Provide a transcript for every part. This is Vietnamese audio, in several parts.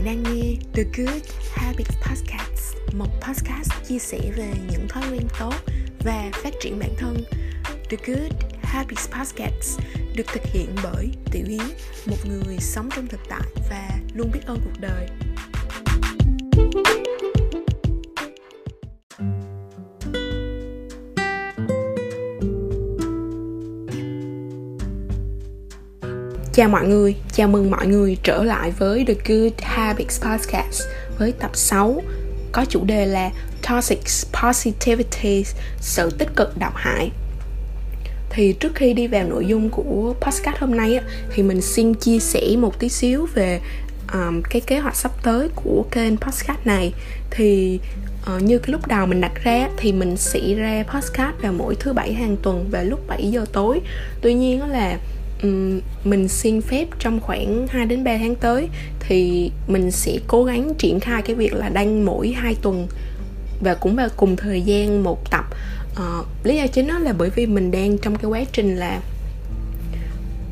bạn đang nghe The Good Habits Podcast, một podcast chia sẻ về những thói quen tốt và phát triển bản thân. The Good Habits Podcast được thực hiện bởi Tiểu Yến, một người sống trong thực tại và luôn biết ơn cuộc đời. Chào mọi người, chào mừng mọi người trở lại với The Good Habits Podcast với tập 6 có chủ đề là Toxic Positivity, sự tích cực độc hại. Thì trước khi đi vào nội dung của podcast hôm nay á, thì mình xin chia sẻ một tí xíu về um, cái kế hoạch sắp tới của kênh podcast này. Thì uh, như cái lúc đầu mình đặt ra thì mình sẽ ra podcast vào mỗi thứ bảy hàng tuần vào lúc 7 giờ tối. Tuy nhiên đó là um, mình xin phép trong khoảng 2 đến 3 tháng tới thì mình sẽ cố gắng triển khai cái việc là đăng mỗi hai tuần và cũng vào cùng thời gian một tập. Uh, lý do chính đó là bởi vì mình đang trong cái quá trình là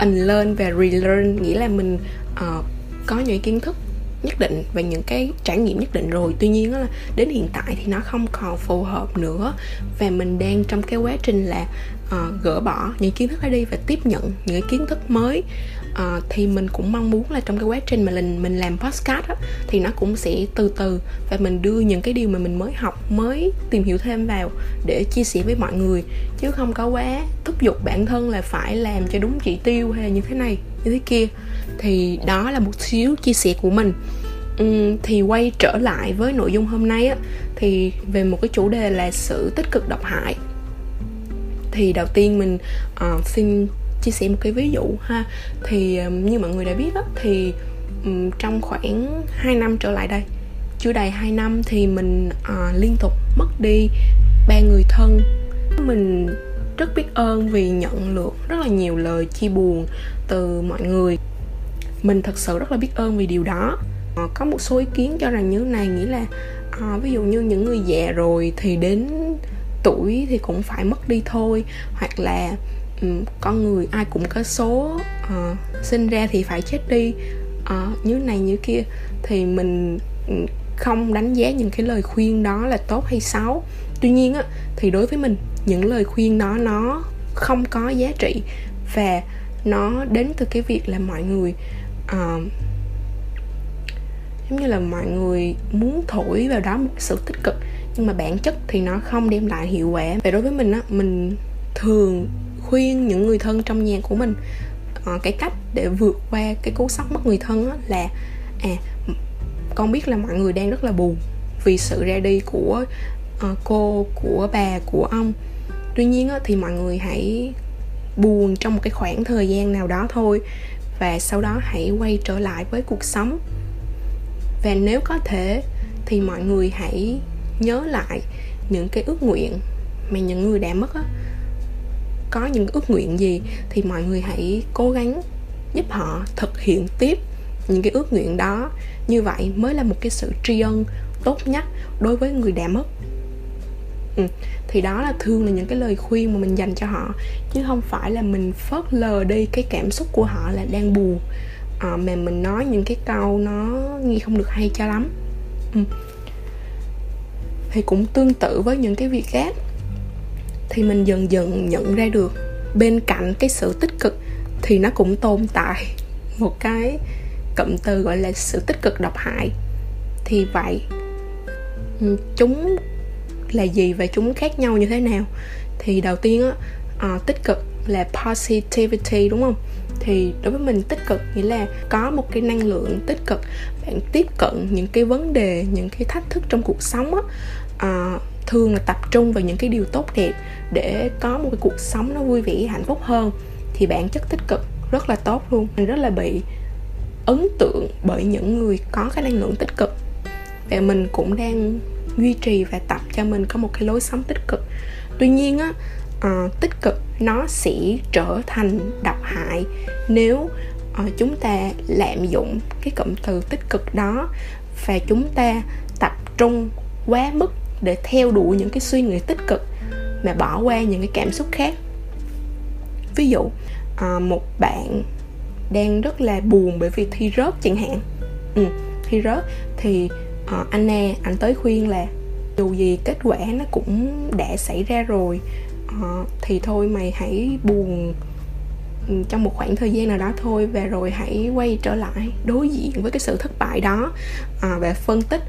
unlearn và relearn nghĩa là mình uh, có những kiến thức nhất định và những cái trải nghiệm nhất định rồi. Tuy nhiên là đến hiện tại thì nó không còn phù hợp nữa và mình đang trong cái quá trình là uh, gỡ bỏ những kiến thức đó đi và tiếp nhận những kiến thức mới. Uh, thì mình cũng mong muốn là trong cái quá trình mà mình mình làm podcast á, thì nó cũng sẽ từ từ và mình đưa những cái điều mà mình mới học mới tìm hiểu thêm vào để chia sẻ với mọi người. Chứ không có quá thúc giục bản thân là phải làm cho đúng chỉ tiêu hay là như thế này như thế kia thì đó là một xíu chia sẻ của mình. Uhm, thì quay trở lại với nội dung hôm nay á thì về một cái chủ đề là sự tích cực độc hại. Thì đầu tiên mình uh, xin chia sẻ một cái ví dụ ha. Thì um, như mọi người đã biết á thì um, trong khoảng 2 năm trở lại đây chưa đầy 2 năm thì mình uh, liên tục mất đi ba người thân. Mình rất biết ơn vì nhận được rất là nhiều lời chia buồn từ mọi người mình thật sự rất là biết ơn vì điều đó. Ờ, có một số ý kiến cho rằng như này nghĩa là à, ví dụ như những người già rồi thì đến tuổi thì cũng phải mất đi thôi hoặc là um, con người ai cũng có số uh, sinh ra thì phải chết đi. Uh, như này như kia thì mình không đánh giá những cái lời khuyên đó là tốt hay xấu. Tuy nhiên á thì đối với mình những lời khuyên đó nó không có giá trị và nó đến từ cái việc là mọi người um, giống như là mọi người muốn thổi vào đó một sự tích cực nhưng mà bản chất thì nó không đem lại hiệu quả. Và đối với mình á mình thường khuyên những người thân trong nhà của mình uh, cái cách để vượt qua cái cú sốc mất người thân á là à con biết là mọi người đang rất là buồn vì sự ra đi của uh, cô của bà của ông. Tuy nhiên á, thì mọi người hãy buồn trong một cái khoảng thời gian nào đó thôi và sau đó hãy quay trở lại với cuộc sống. Và nếu có thể, thì mọi người hãy nhớ lại những cái ước nguyện mà những người đã mất á. Có những ước nguyện gì thì mọi người hãy cố gắng giúp họ thực hiện tiếp những cái ước nguyện đó. Như vậy mới là một cái sự tri ân tốt nhất đối với người đã mất ừ. thì đó là thường là những cái lời khuyên mà mình dành cho họ chứ không phải là mình phớt lờ đi cái cảm xúc của họ là đang buồn à, mà mình nói những cái câu nó nghe không được hay cho lắm ừ. thì cũng tương tự với những cái việc khác thì mình dần dần nhận ra được bên cạnh cái sự tích cực thì nó cũng tồn tại một cái cụm từ gọi là sự tích cực độc hại thì vậy ừ, chúng là gì và chúng khác nhau như thế nào. Thì đầu tiên á à, tích cực là positivity đúng không? Thì đối với mình tích cực nghĩa là có một cái năng lượng tích cực bạn tiếp cận những cái vấn đề những cái thách thức trong cuộc sống á. À, thường là tập trung vào những cái điều tốt đẹp để có một cái cuộc sống nó vui vẻ hạnh phúc hơn. Thì bản chất tích cực rất là tốt luôn. Mình rất là bị ấn tượng bởi những người có cái năng lượng tích cực. Và mình cũng đang duy trì và tập cho mình có một cái lối sống tích cực tuy nhiên á uh, tích cực nó sẽ trở thành độc hại nếu uh, chúng ta lạm dụng cái cụm từ tích cực đó và chúng ta tập trung quá mức để theo đuổi những cái suy nghĩ tích cực mà bỏ qua những cái cảm xúc khác ví dụ uh, một bạn đang rất là buồn bởi vì thi rớt chẳng hạn ừ. thi rớt thì Ờ, anh nè anh tới khuyên là dù gì kết quả nó cũng đã xảy ra rồi à, thì thôi mày hãy buồn ừ, trong một khoảng thời gian nào đó thôi và rồi hãy quay trở lại đối diện với cái sự thất bại đó. À, và phân tích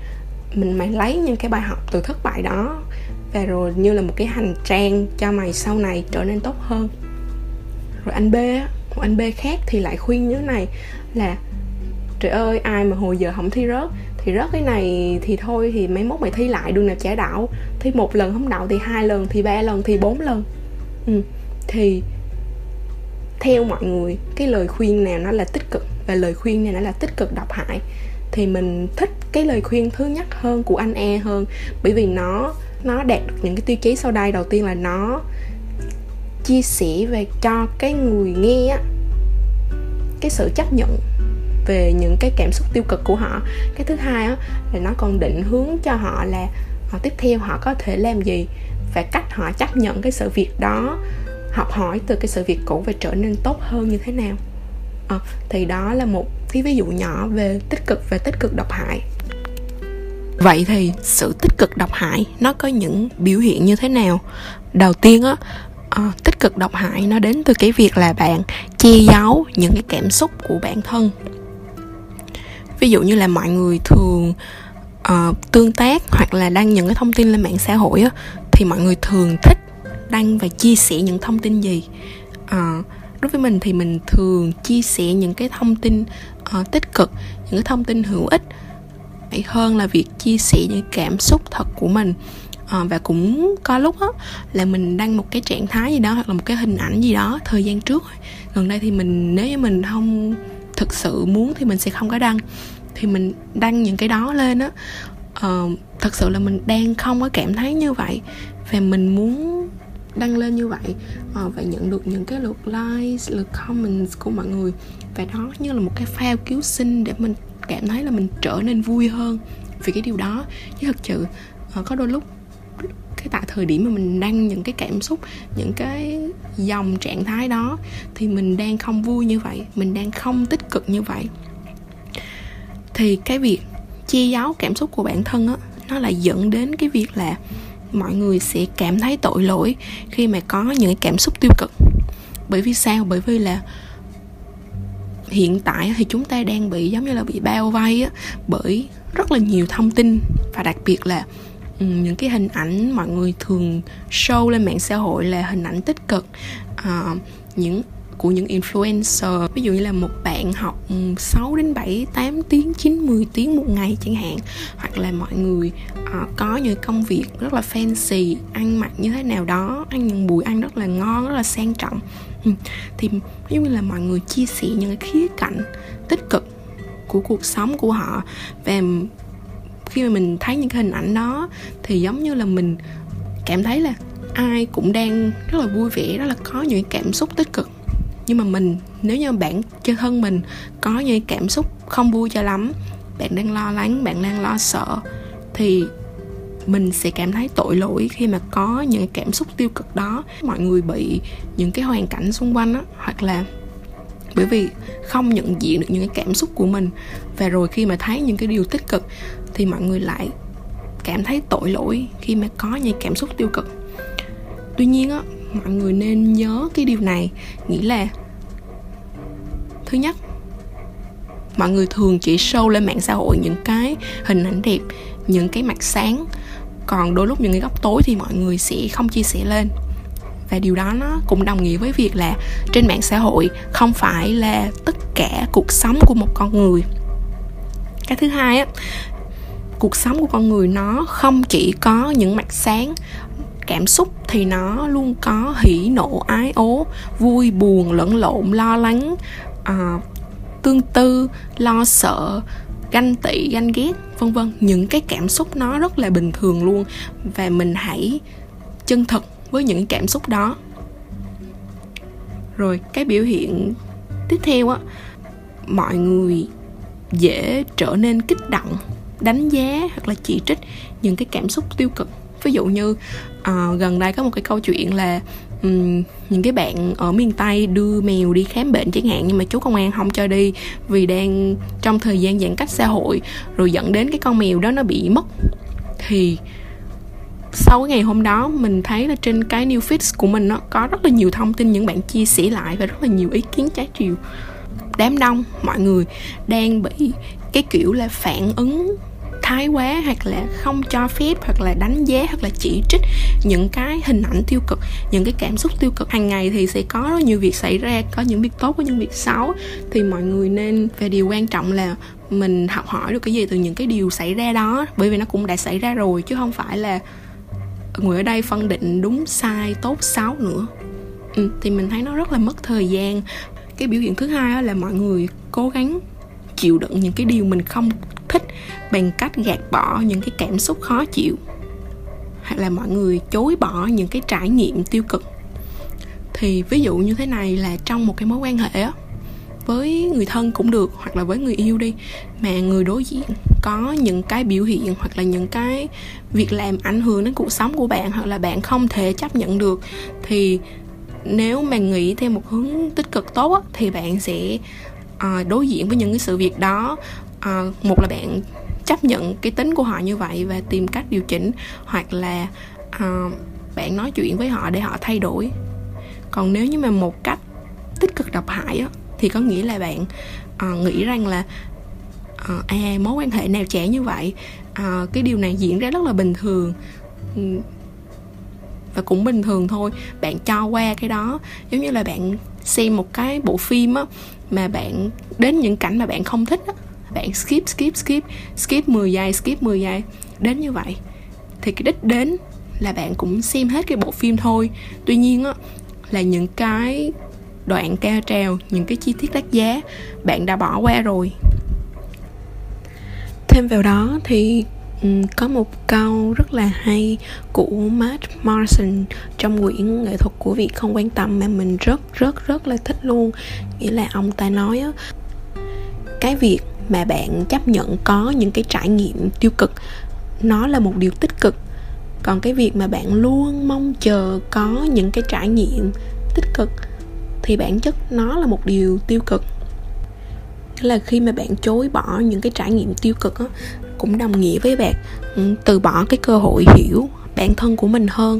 mình mày lấy những cái bài học từ thất bại đó và rồi như là một cái hành trang cho mày sau này trở nên tốt hơn. Rồi anh B một anh B khác thì lại khuyên như thế này là trời ơi ai mà hồi giờ không thi rớt? Thì rớt cái này thì thôi, thì mấy mốt mày thi lại đường nào trả đảo. Thi một lần không đậu thì hai lần thì ba lần thì bốn lần. Ừ. thì theo mọi người, cái lời khuyên nào nó là tích cực và lời khuyên này nó là tích cực độc hại, thì mình thích cái lời khuyên thứ nhất hơn, của anh e hơn. Bởi vì nó nó đạt được những cái tiêu chí sau đây. Đầu tiên là nó chia sẻ về cho cái người nghe á, cái sự chấp nhận về những cái cảm xúc tiêu cực của họ. Cái thứ hai á là nó còn định hướng cho họ là họ tiếp theo họ có thể làm gì và cách họ chấp nhận cái sự việc đó học hỏi từ cái sự việc cũ và trở nên tốt hơn như thế nào. À, thì đó là một cái ví dụ nhỏ về tích cực và tích cực độc hại. Vậy thì sự tích cực độc hại nó có những biểu hiện như thế nào? Đầu tiên á à, tích cực độc hại nó đến từ cái việc là bạn che giấu những cái cảm xúc của bản thân ví dụ như là mọi người thường uh, tương tác hoặc là đăng những cái thông tin lên mạng xã hội á thì mọi người thường thích đăng và chia sẻ những thông tin gì? Uh, đối với mình thì mình thường chia sẻ những cái thông tin uh, tích cực những cái thông tin hữu ích. Hơn là việc chia sẻ những cảm xúc thật của mình. À, và cũng có lúc á là mình đăng một cái trạng thái gì đó hoặc là một cái hình ảnh gì đó thời gian trước gần đây thì mình nếu như mình không thực sự muốn thì mình sẽ không có đăng. Thì mình đăng những cái đó lên á uh, thật sự là mình đang không có cảm thấy như vậy. Và mình muốn đăng lên như vậy uh, và nhận được những cái lượt likes lượt comments của mọi người. Và đó như là một cái phao cứu sinh để mình cảm thấy là mình trở nên vui hơn vì cái điều đó. Chứ thật sự uh, có đôi lúc cái tại thời điểm mà mình đăng những cái cảm xúc những cái dòng trạng thái đó thì mình đang không vui như vậy mình đang không tích cực như vậy. Thì cái việc che giấu cảm xúc của bản thân á nó lại dẫn đến cái việc là mọi người sẽ cảm thấy tội lỗi khi mà có những cái cảm xúc tiêu cực. Bởi vì sao? Bởi vì là hiện tại thì chúng ta đang bị giống như là bị bao vây á, bởi rất là nhiều thông tin và đặc biệt là Ừ, những cái hình ảnh mọi người thường show lên mạng xã hội là hình ảnh tích cực uh, những của những influencer ví dụ như là một bạn học ừ, 6 đến 7 8 tiếng 9 10 tiếng một ngày chẳng hạn hoặc là mọi người uh, có những công việc rất là fancy ăn mặc như thế nào đó ăn những buổi ăn rất là ngon rất là sang trọng ừ. thì dụ như là mọi người chia sẻ những cái khía cạnh tích cực của cuộc sống của họ và khi mà mình thấy những cái hình ảnh đó thì giống như là mình cảm thấy là ai cũng đang rất là vui vẻ, rất là có những cảm xúc tích cực. Nhưng mà mình, nếu như bạn chơi thân mình có những cảm xúc không vui cho lắm, bạn đang lo lắng, bạn đang lo sợ, thì mình sẽ cảm thấy tội lỗi khi mà có những cảm xúc tiêu cực đó. Mọi người bị những cái hoàn cảnh xung quanh á, hoặc là bởi vì không nhận diện được những cái cảm xúc của mình. Và rồi khi mà thấy những cái điều tích cực, thì mọi người lại cảm thấy tội lỗi khi mà có những cảm xúc tiêu cực. Tuy nhiên á, mọi người nên nhớ cái điều này nghĩa là thứ nhất, mọi người thường chỉ show lên mạng xã hội những cái hình ảnh đẹp, những cái mặt sáng. Còn đôi lúc những cái góc tối thì mọi người sẽ không chia sẻ lên và điều đó nó cũng đồng nghĩa với việc là trên mạng xã hội không phải là tất cả cuộc sống của một con người. Cái thứ hai á cuộc sống của con người nó không chỉ có những mặt sáng cảm xúc thì nó luôn có hỉ nộ ái ố vui buồn lẫn lộn lo lắng uh, tương tư lo sợ ganh tị ganh ghét vân vân. Những cái cảm xúc nó rất là bình thường luôn. Và mình hãy chân thật với những cảm xúc đó. Rồi cái biểu hiện tiếp theo á mọi người dễ trở nên kích động đánh giá hoặc là chỉ trích những cái cảm xúc tiêu cực. Ví dụ như uh, gần đây có một cái câu chuyện là um, những cái bạn ở miền tây đưa mèo đi khám bệnh chẳng hạn nhưng mà chú công an không cho đi vì đang trong thời gian giãn cách xã hội rồi dẫn đến cái con mèo đó nó bị mất. Thì sau cái ngày hôm đó, mình thấy là trên cái new feed của mình nó có rất là nhiều thông tin những bạn chia sẻ lại và rất là nhiều ý kiến trái chiều. Đám đông, mọi người đang bị cái kiểu là phản ứng thái quá hoặc là không cho phép hoặc là đánh giá hoặc là chỉ trích những cái hình ảnh tiêu cực, những cái cảm xúc tiêu cực. Hàng ngày thì sẽ có rất nhiều việc xảy ra, có những việc tốt, có những việc xấu. Thì mọi người nên về điều quan trọng là mình học hỏi được cái gì từ những cái điều xảy ra đó, bởi vì nó cũng đã xảy ra rồi, chứ không phải là người ở đây phân định đúng sai tốt xấu nữa. Ừ, thì mình thấy nó rất là mất thời gian. Cái biểu hiện thứ hai là mọi người cố gắng chịu đựng những cái điều mình không thích bằng cách gạt bỏ những cái cảm xúc khó chịu hoặc là mọi người chối bỏ những cái trải nghiệm tiêu cực. Thì ví dụ như thế này là trong một cái mối quan hệ á với người thân cũng được hoặc là với người yêu đi. Mà người đối diện có những cái biểu hiện hoặc là những cái việc làm ảnh hưởng đến cuộc sống của bạn hoặc là bạn không thể chấp nhận được thì nếu mà nghĩ theo một hướng tích cực tốt á, thì bạn sẽ à, đối diện với những cái sự việc đó. À, một là bạn chấp nhận cái tính của họ như vậy và tìm cách điều chỉnh hoặc là à, bạn nói chuyện với họ để họ thay đổi. Còn nếu như mà một cách tích cực độc hại á, thì có nghĩa là bạn uh, nghĩ rằng là uh, à mối quan hệ nào trẻ như vậy uh, cái điều này diễn ra rất là bình thường. Và cũng bình thường thôi. Bạn cho qua cái đó giống như là bạn xem một cái bộ phim á mà bạn đến những cảnh mà bạn không thích á bạn skip skip skip skip 10 giây skip 10 giây đến như vậy. Thì cái đích đến là bạn cũng xem hết cái bộ phim thôi. Tuy nhiên á là những cái đoạn cao trào, những cái chi tiết đắt giá, bạn đã bỏ qua rồi. Thêm vào đó thì ừ, có một câu rất là hay của Matt Morrison trong quyển nghệ thuật của việc không quan tâm mà mình rất rất rất là thích luôn. Nghĩa là ông ta nói á, cái việc mà bạn chấp nhận có những cái trải nghiệm tiêu cực, nó là một điều tích cực. Còn cái việc mà bạn luôn mong chờ có những cái trải nghiệm tích cực thì bản chất nó là một điều tiêu cực. Là khi mà bạn chối bỏ những cái trải nghiệm tiêu cực á, cũng đồng nghĩa với bạn ừ, từ bỏ cái cơ hội hiểu bản thân của mình hơn.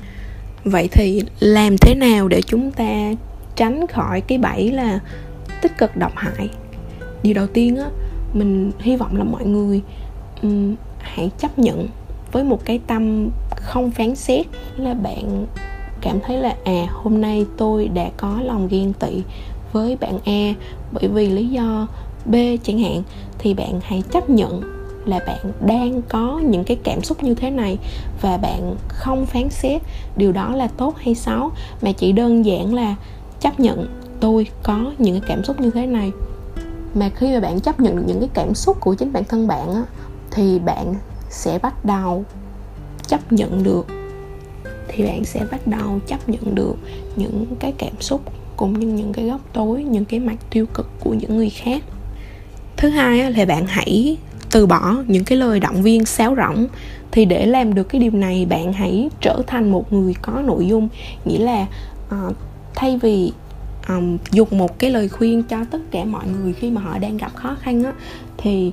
Vậy thì làm thế nào để chúng ta tránh khỏi cái bẫy là tích cực độc hại? Điều đầu tiên á mình hy vọng là mọi người um, hãy chấp nhận với một cái tâm không phán xét là bạn cảm thấy là à hôm nay tôi đã có lòng ghen tị với bạn A bởi vì lý do B chẳng hạn, thì bạn hãy chấp nhận là bạn đang có những cái cảm xúc như thế này và bạn không phán xét điều đó là tốt hay xấu, mà chỉ đơn giản là chấp nhận tôi có những cái cảm xúc như thế này. Mà khi mà bạn chấp nhận được những cái cảm xúc của chính bản thân bạn á, thì bạn sẽ bắt đầu chấp nhận được thì bạn sẽ bắt đầu chấp nhận được những cái cảm xúc cũng như những cái góc tối những cái mặt tiêu cực của những người khác. Thứ hai là bạn hãy từ bỏ những cái lời động viên sáo rỗng. Thì để làm được cái điều này bạn hãy trở thành một người có nội dung. Nghĩa là uh, thay vì um, dùng một cái lời khuyên cho tất cả mọi người khi mà họ đang gặp khó khăn á thì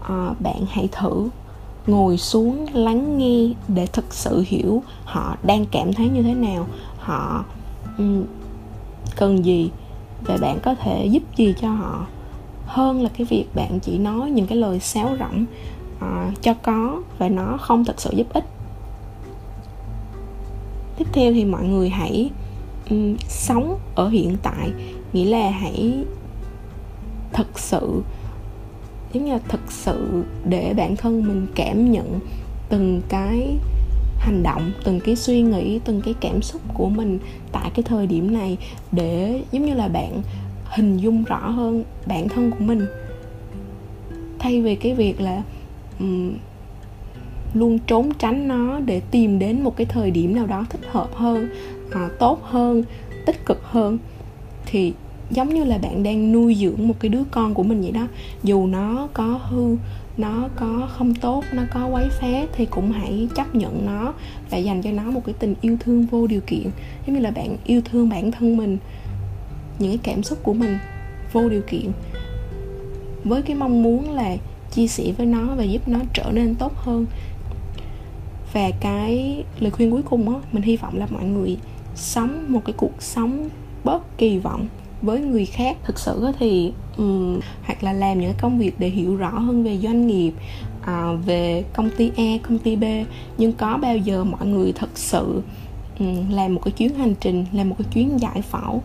uh, bạn hãy thử ngồi xuống lắng nghe để thực sự hiểu họ đang cảm thấy như thế nào họ um, cần gì và bạn có thể giúp gì cho họ hơn là cái việc bạn chỉ nói những cái lời sáo rỗng uh, cho có và nó không thật sự giúp ích. Tiếp theo thì mọi người hãy um, sống ở hiện tại nghĩa là hãy thực sự giống như là thực sự để bản thân mình cảm nhận từng cái hành động từng cái suy nghĩ từng cái cảm xúc của mình tại cái thời điểm này để giống như là bạn hình dung rõ hơn bản thân của mình. Thay vì cái việc là um, luôn trốn tránh nó để tìm đến một cái thời điểm nào đó thích hợp hơn uh, tốt hơn tích cực hơn thì giống như là bạn đang nuôi dưỡng một cái đứa con của mình vậy đó. Dù nó có hư, nó có không tốt, nó có quấy phá thì cũng hãy chấp nhận nó và dành cho nó một cái tình yêu thương vô điều kiện. Giống như là bạn yêu thương bản thân mình, những cái cảm xúc của mình vô điều kiện. Với cái mong muốn là chia sẻ với nó và giúp nó trở nên tốt hơn. Và cái lời khuyên cuối cùng á, mình hy vọng là mọi người sống một cái cuộc sống bớt kỳ vọng với người khác. Thực sự thì um, hoặc là làm những công việc để hiểu rõ hơn về doanh nghiệp à, về công ty A công ty B. Nhưng có bao giờ mọi người thật sự um, làm một cái chuyến hành trình làm một cái chuyến giải phẫu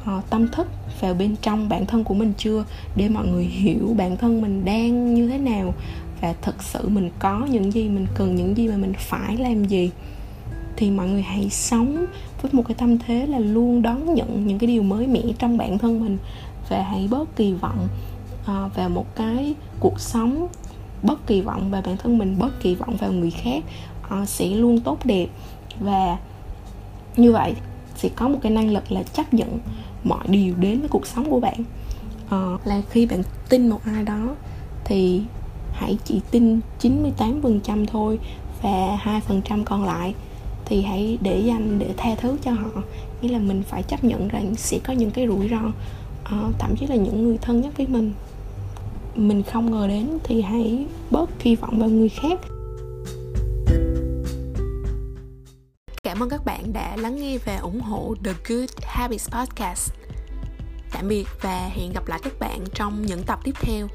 uh, tâm thức vào bên trong bản thân của mình chưa? Để mọi người hiểu bản thân mình đang như thế nào và thực sự mình có những gì mình cần những gì mà mình phải làm gì thì mọi người hãy sống với một cái tâm thế là luôn đón nhận những cái điều mới mẻ trong bản thân mình và hãy bớt kỳ vọng uh, vào một cái cuộc sống bớt kỳ vọng vào bản thân mình bớt kỳ vọng vào người khác uh, sẽ luôn tốt đẹp. Và như vậy sẽ có một cái năng lực là chấp nhận mọi điều đến với cuộc sống của bạn. Uh, là khi bạn tin một ai đó thì hãy chỉ tin 98% thôi và 2% còn lại thì hãy để dành để tha thứ cho họ nghĩa là mình phải chấp nhận rằng sẽ có những cái rủi ro uh, thậm chí là những người thân nhất với mình mình không ngờ đến thì hãy bớt kỳ vọng vào người khác Cảm ơn các bạn đã lắng nghe và ủng hộ The Good Habits Podcast. Tạm biệt và hẹn gặp lại các bạn trong những tập tiếp theo.